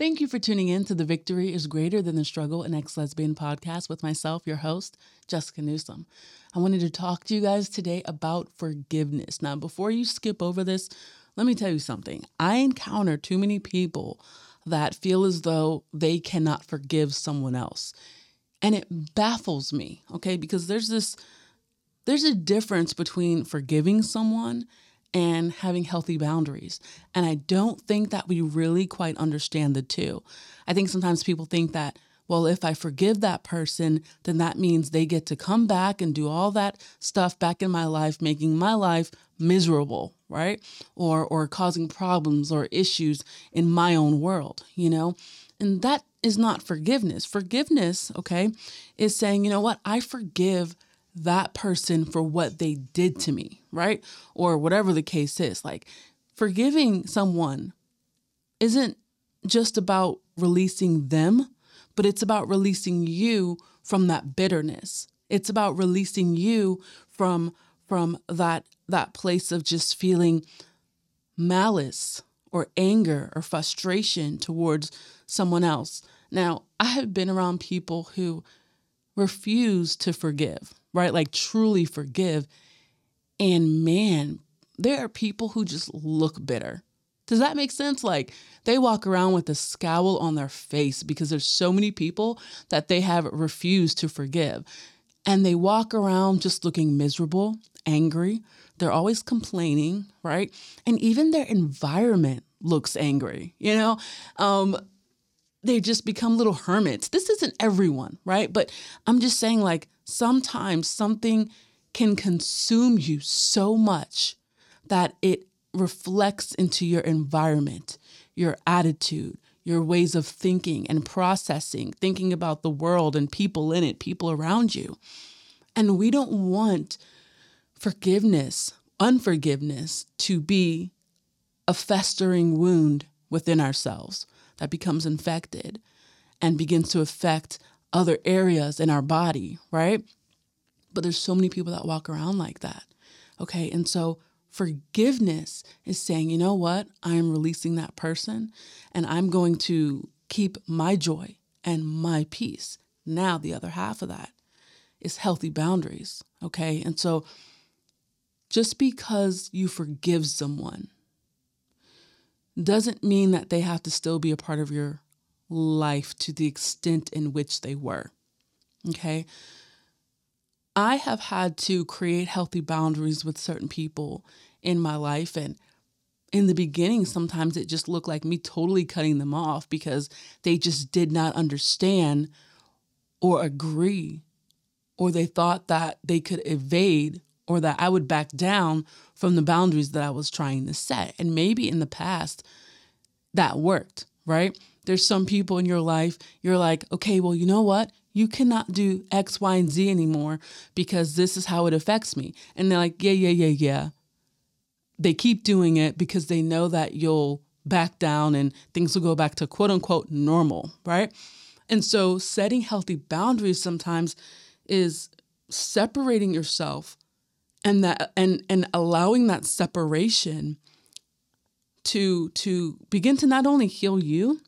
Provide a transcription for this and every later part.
Thank you for tuning in to the Victory is Greater Than the Struggle and Ex Lesbian podcast with myself, your host, Jessica Newsom. I wanted to talk to you guys today about forgiveness. Now, before you skip over this, let me tell you something. I encounter too many people that feel as though they cannot forgive someone else. And it baffles me, okay? Because there's this there's a difference between forgiving someone and having healthy boundaries. And I don't think that we really quite understand the two. I think sometimes people think that, well, if I forgive that person, then that means they get to come back and do all that stuff back in my life, making my life miserable, right? Or or causing problems or issues in my own world, you know? And that is not forgiveness. Forgiveness, okay, is saying, you know what? I forgive that person for what they did to me, right? Or whatever the case is. Like forgiving someone isn't just about releasing them, but it's about releasing you from that bitterness. It's about releasing you from from that that place of just feeling malice or anger or frustration towards someone else. Now, I have been around people who refuse to forgive right? Like truly forgive. And man, there are people who just look bitter. Does that make sense? Like they walk around with a scowl on their face because there's so many people that they have refused to forgive. And they walk around just looking miserable, angry. They're always complaining, right? And even their environment looks angry, you know? Um, they just become little hermits. This isn't everyone, right? But I'm just saying, like, sometimes something can consume you so much that it reflects into your environment, your attitude, your ways of thinking and processing, thinking about the world and people in it, people around you. And we don't want forgiveness, unforgiveness to be a festering wound within ourselves that becomes infected and begins to affect other areas in our body, right? But there's so many people that walk around like that. Okay. And so forgiveness is saying, you know what? I am releasing that person and I'm going to keep my joy and my peace. Now, the other half of that is healthy boundaries. Okay. And so just because you forgive someone doesn't mean that they have to still be a part of your life to the extent in which they were. Okay. I have had to create healthy boundaries with certain people in my life. And in the beginning, sometimes it just looked like me totally cutting them off because they just did not understand or agree, or they thought that they could evade or that I would back down from the boundaries that I was trying to set. And maybe in the past that worked, right? There's some people in your life, you're like, okay, well, you know what? You cannot do X, Y, and Z anymore because this is how it affects me. And they're like, yeah, yeah, yeah, yeah. They keep doing it because they know that you'll back down and things will go back to quote unquote normal, right? And so setting healthy boundaries sometimes is separating yourself and that and and allowing that separation to to begin to not only heal you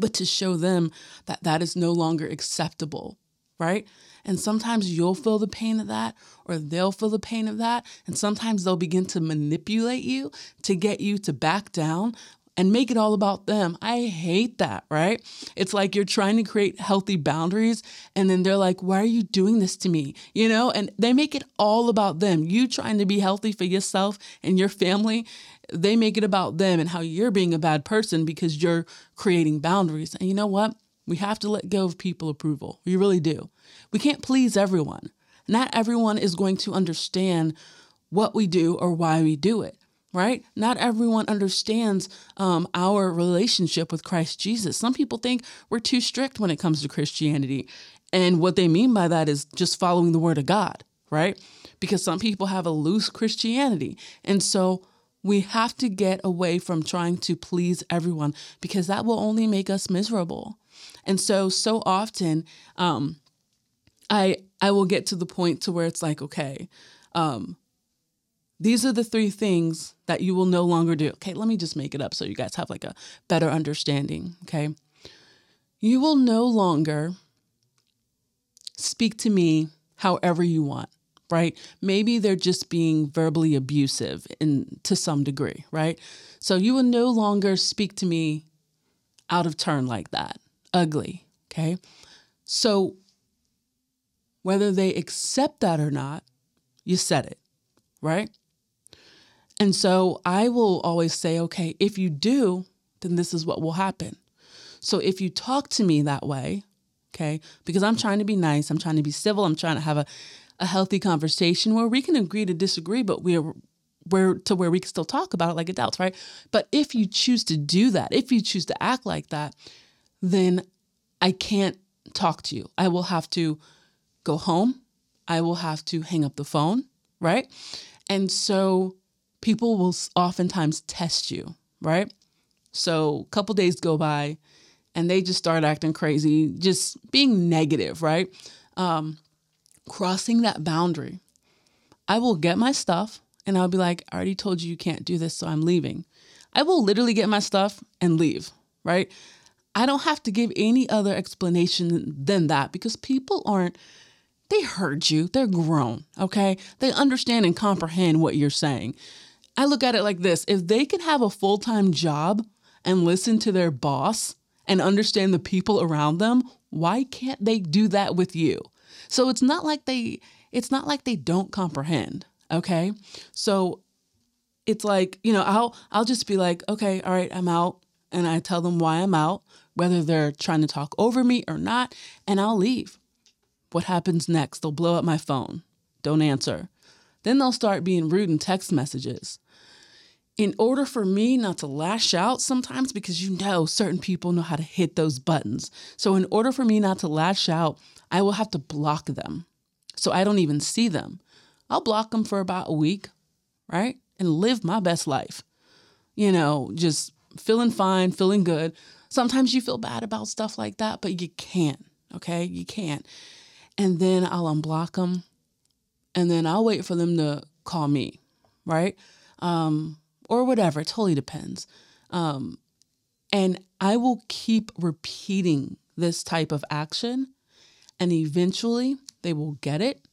but to show them that that is no longer acceptable, right? And sometimes you'll feel the pain of that, or they'll feel the pain of that. And sometimes they'll begin to manipulate you to get you to back down and make it all about them. I hate that, right? It's like you're trying to create healthy boundaries and then they're like, why are you doing this to me? You know, and they make it all about them. You trying to be healthy for yourself and your family they make it about them and how you're being a bad person because you're creating boundaries. And you know what? We have to let go of people approval. We really do. We can't please everyone. Not everyone is going to understand what we do or why we do it, right? Not everyone understands um, our relationship with Christ Jesus. Some people think we're too strict when it comes to Christianity. And what they mean by that is just following the word of God, right? Because some people have a loose Christianity. And so we have to get away from trying to please everyone because that will only make us miserable. And so, so often, um, I I will get to the point to where it's like, okay, um, these are the three things that you will no longer do. Okay, let me just make it up so you guys have like a better understanding. Okay. You will no longer speak to me however you want, right? Maybe they're just being verbally abusive in to some degree, right? So you will no longer speak to me out of turn like that. Ugly, okay? So whether they accept that or not, you said it, right? And so I will always say, okay, if you do, then this is what will happen. So if you talk to me that way, okay, because I'm trying to be nice, I'm trying to be civil, I'm trying to have a, a healthy conversation where we can agree to disagree, but we're where to where we can still talk about it like adults, right? But if you choose to do that, if you choose to act like that, then I can't talk to you. I will have to go home. I will have to hang up the phone, right? And so people will oftentimes test you, right? So a couple days go by and they just start acting crazy, just being negative, right? Um, crossing that boundary. I will get my stuff and I'll be like, I already told you you can't do this, so I'm leaving. I will literally get my stuff and leave, right? I don't have to give any other explanation than that because people aren't, they heard you. They're grown, okay? They understand and comprehend what you're saying. I look at it like this if they can have a full time job and listen to their boss and understand the people around them, why can't they do that with you? So it's not like they it's not like they don't comprehend, okay? So it's like, you know, I'll I'll just be like, "Okay, all right, I'm out." And I tell them why I'm out, whether they're trying to talk over me or not, and I'll leave. What happens next? They'll blow up my phone. Don't answer. Then they'll start being rude in text messages in order for me not to lash out sometimes, because you know certain people know how to hit those buttons. So, in order for me not to lash out, I will have to block them. So I don't even see them. I'll block them for about a week, right? And live my best life. You know, just feeling fine, feeling good. Sometimes you feel bad about stuff like that, but you can't, okay? You can't. And then I'll unblock them and then I'll wait for them to call me, right? Um, or whatever. It totally depends. Um, and I will keep repeating this type of action, and eventually they will get it,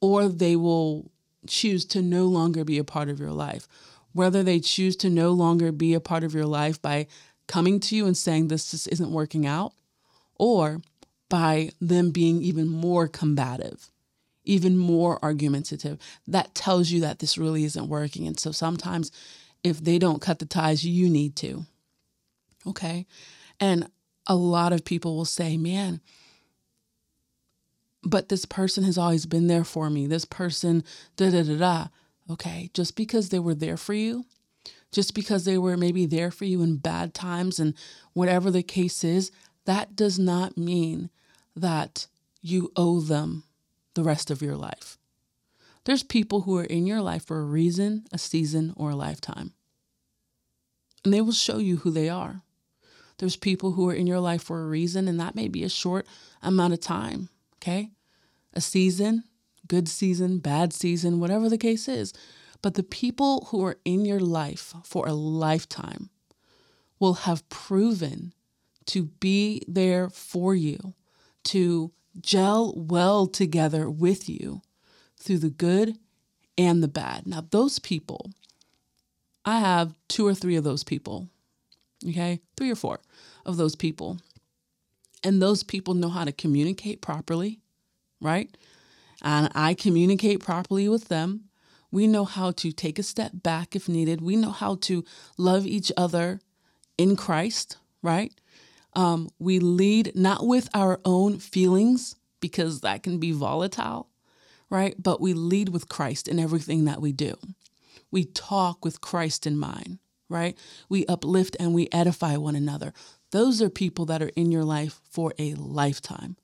or they will choose to no longer be a part of your life. Whether they choose to no longer be a part of your life by coming to you and saying this just isn't working out, or by them being even more combative even more argumentative. That tells you that this really isn't working. And so sometimes if they don't cut the ties, you need to. Okay. And a lot of people will say, man, but this person has always been there for me. This person, da da da da. Okay. Just because they were there for you, just because they were maybe there for you in bad times and whatever the case is, that does not mean that you owe them the rest of your life. There's people who are in your life for a reason, a season, or a lifetime. And they will show you who they are. There's people who are in your life for a reason, and that may be a short amount of time, okay? A season, good season, bad season, whatever the case is. But the people who are in your life for a lifetime will have proven to be there for you, to gel well together with you through the good and the bad. Now, those people, I have two or three of those people, okay? Three or four of those people. And those people know how to communicate properly, right? And I communicate properly with them. We know how to take a step back if needed. We know how to love each other in Christ, right? Um, we lead not with our own feelings because that can be volatile, right? But we lead with Christ in everything that we do. We talk with Christ in mind, right? We uplift and we edify one another. Those are people that are in your life for a lifetime.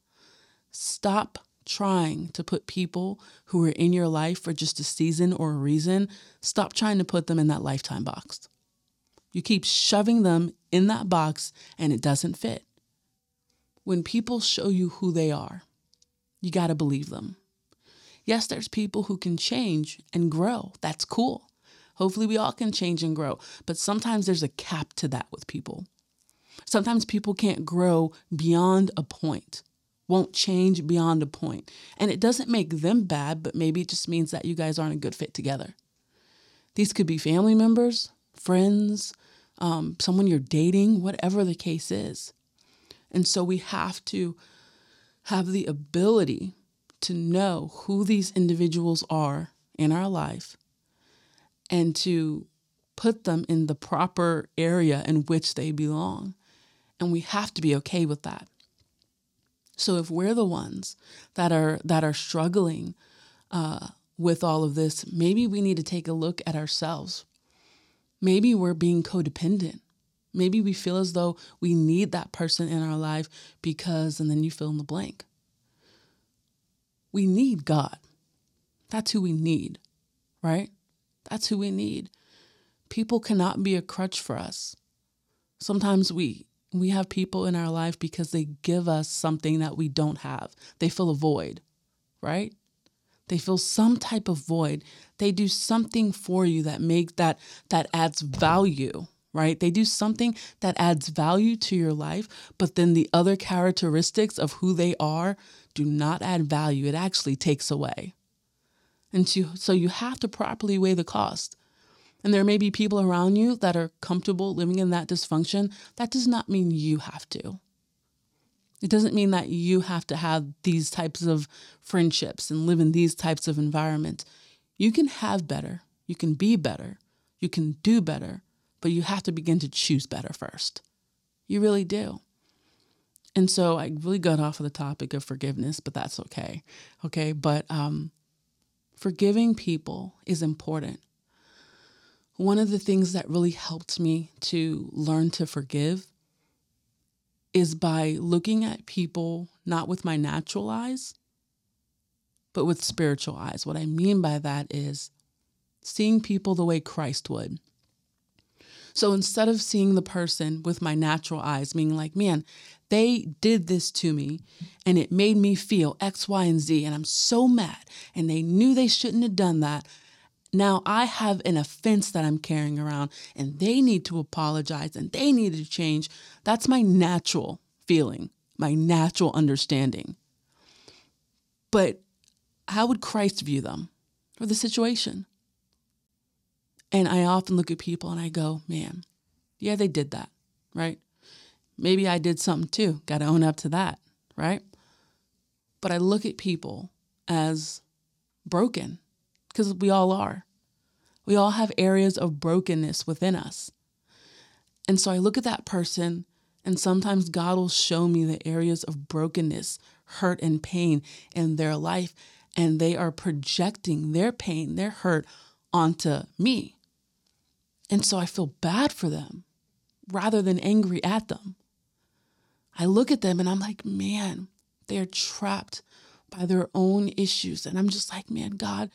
Stop trying to put people who are in your life for just a season or a reason. Stop trying to put them in that lifetime box. You keep shoving them in that box and it doesn't fit. When people show you who they are, you got to believe them. Yes, there's people who can change and grow. That's cool. Hopefully, we all can change and grow. But sometimes there's a cap to that with people. Sometimes people can't grow beyond a point, won't change beyond a point. And it doesn't make them bad, but maybe it just means that you guys aren't a good fit together. These could be family members, friends, um, someone you're dating, whatever the case is. And so we have to have the ability to know who these individuals are in our life and to put them in the proper area in which they belong. And we have to be okay with that. So if we're the ones that are that are struggling uh, with all of this, maybe we need to take a look at ourselves. Maybe we're being codependent. Maybe we feel as though we need that person in our life because, and then you fill in the blank. We need God. That's who we need, right? That's who we need. People cannot be a crutch for us. Sometimes we we have people in our life because they give us something that we don't have. They fill a void, right? They fill some type of void. They do something for you that makes that that adds value, right? They do something that adds value to your life, but then the other characteristics of who they are do not add value. It actually takes away. And so you have to properly weigh the cost. And there may be people around you that are comfortable living in that dysfunction. That does not mean you have to. It doesn't mean that you have to have these types of friendships and live in these types of environments. You can have better, you can be better, you can do better, but you have to begin to choose better first. You really do. And so I really got off of the topic of forgiveness, but that's okay. Okay. But um, forgiving people is important. One of the things that really helped me to learn to forgive is by looking at people not with my natural eyes, but with spiritual eyes. What I mean by that is seeing people the way Christ would. So instead of seeing the person with my natural eyes, meaning like, man, they did this to me and it made me feel X, Y, and Z, and I'm so mad, and they knew they shouldn't have done that. Now I have an offense that I'm carrying around and they need to apologize and they need to change. That's my natural feeling, my natural understanding. But how would Christ view them or the situation? And I often look at people and I go, man, yeah, they did that, right? Maybe I did something too. Got to own up to that, right? But I look at people as broken because we all are. We all have areas of brokenness within us. And so I look at that person, and sometimes God will show me the areas of brokenness, hurt, and pain in their life. And they are projecting their pain, their hurt onto me. And so I feel bad for them rather than angry at them. I look at them and I'm like, man, they're trapped by their own issues. And I'm just like, man, God,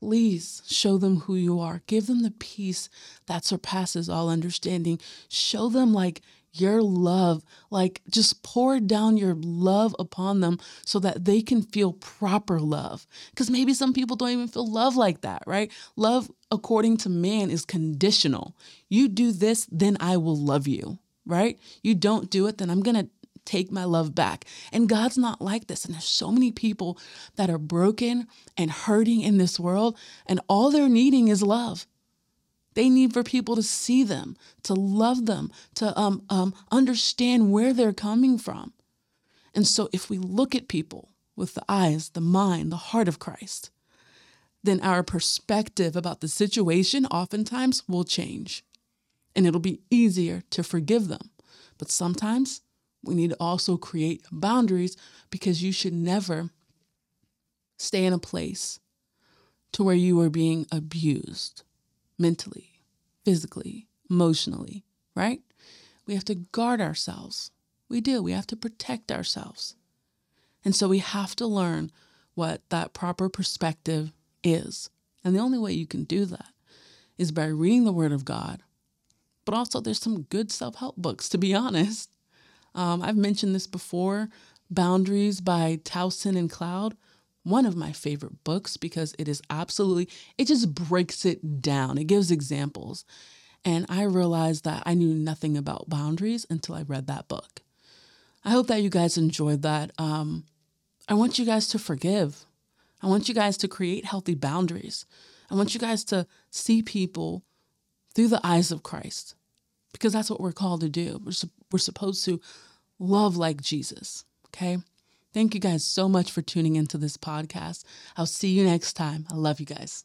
please show them who you are. Give them the peace that surpasses all understanding. Show them like your love, like just pour down your love upon them so that they can feel proper love. Because maybe some people don't even feel love like that, right? Love, according to man, is conditional. You do this, then I will love you, right? You don't do it, then I'm going to take my love back. And God's not like this. And there's so many people that are broken and hurting in this world, and all they're needing is love. They need for people to see them, to love them, to um, um, understand where they're coming from. And so, if we look at people with the eyes, the mind, the heart of Christ, then our perspective about the situation oftentimes will change and it'll be easier to forgive them. But sometimes we need to also create boundaries because you should never stay in a place to where you are being abused mentally, physically, emotionally, right? We have to guard ourselves. We do. We have to protect ourselves. And so we have to learn what that proper perspective is. And the only way you can do that is by reading the Word of God. But also, there's some good self help books, to be honest. Um, I've mentioned this before Boundaries by Townsend and Cloud. one of my favorite books because it is absolutely, it just breaks it down. It gives examples. And I realized that I knew nothing about boundaries until I read that book. I hope that you guys enjoyed that. Um, I want you guys to forgive. I want you guys to create healthy boundaries. I want you guys to see people through the eyes of Christ because that's what we're called to do. We're, we're supposed to love like Jesus. Okay. Thank you guys so much for tuning into this podcast. I'll see you next time. I love you guys.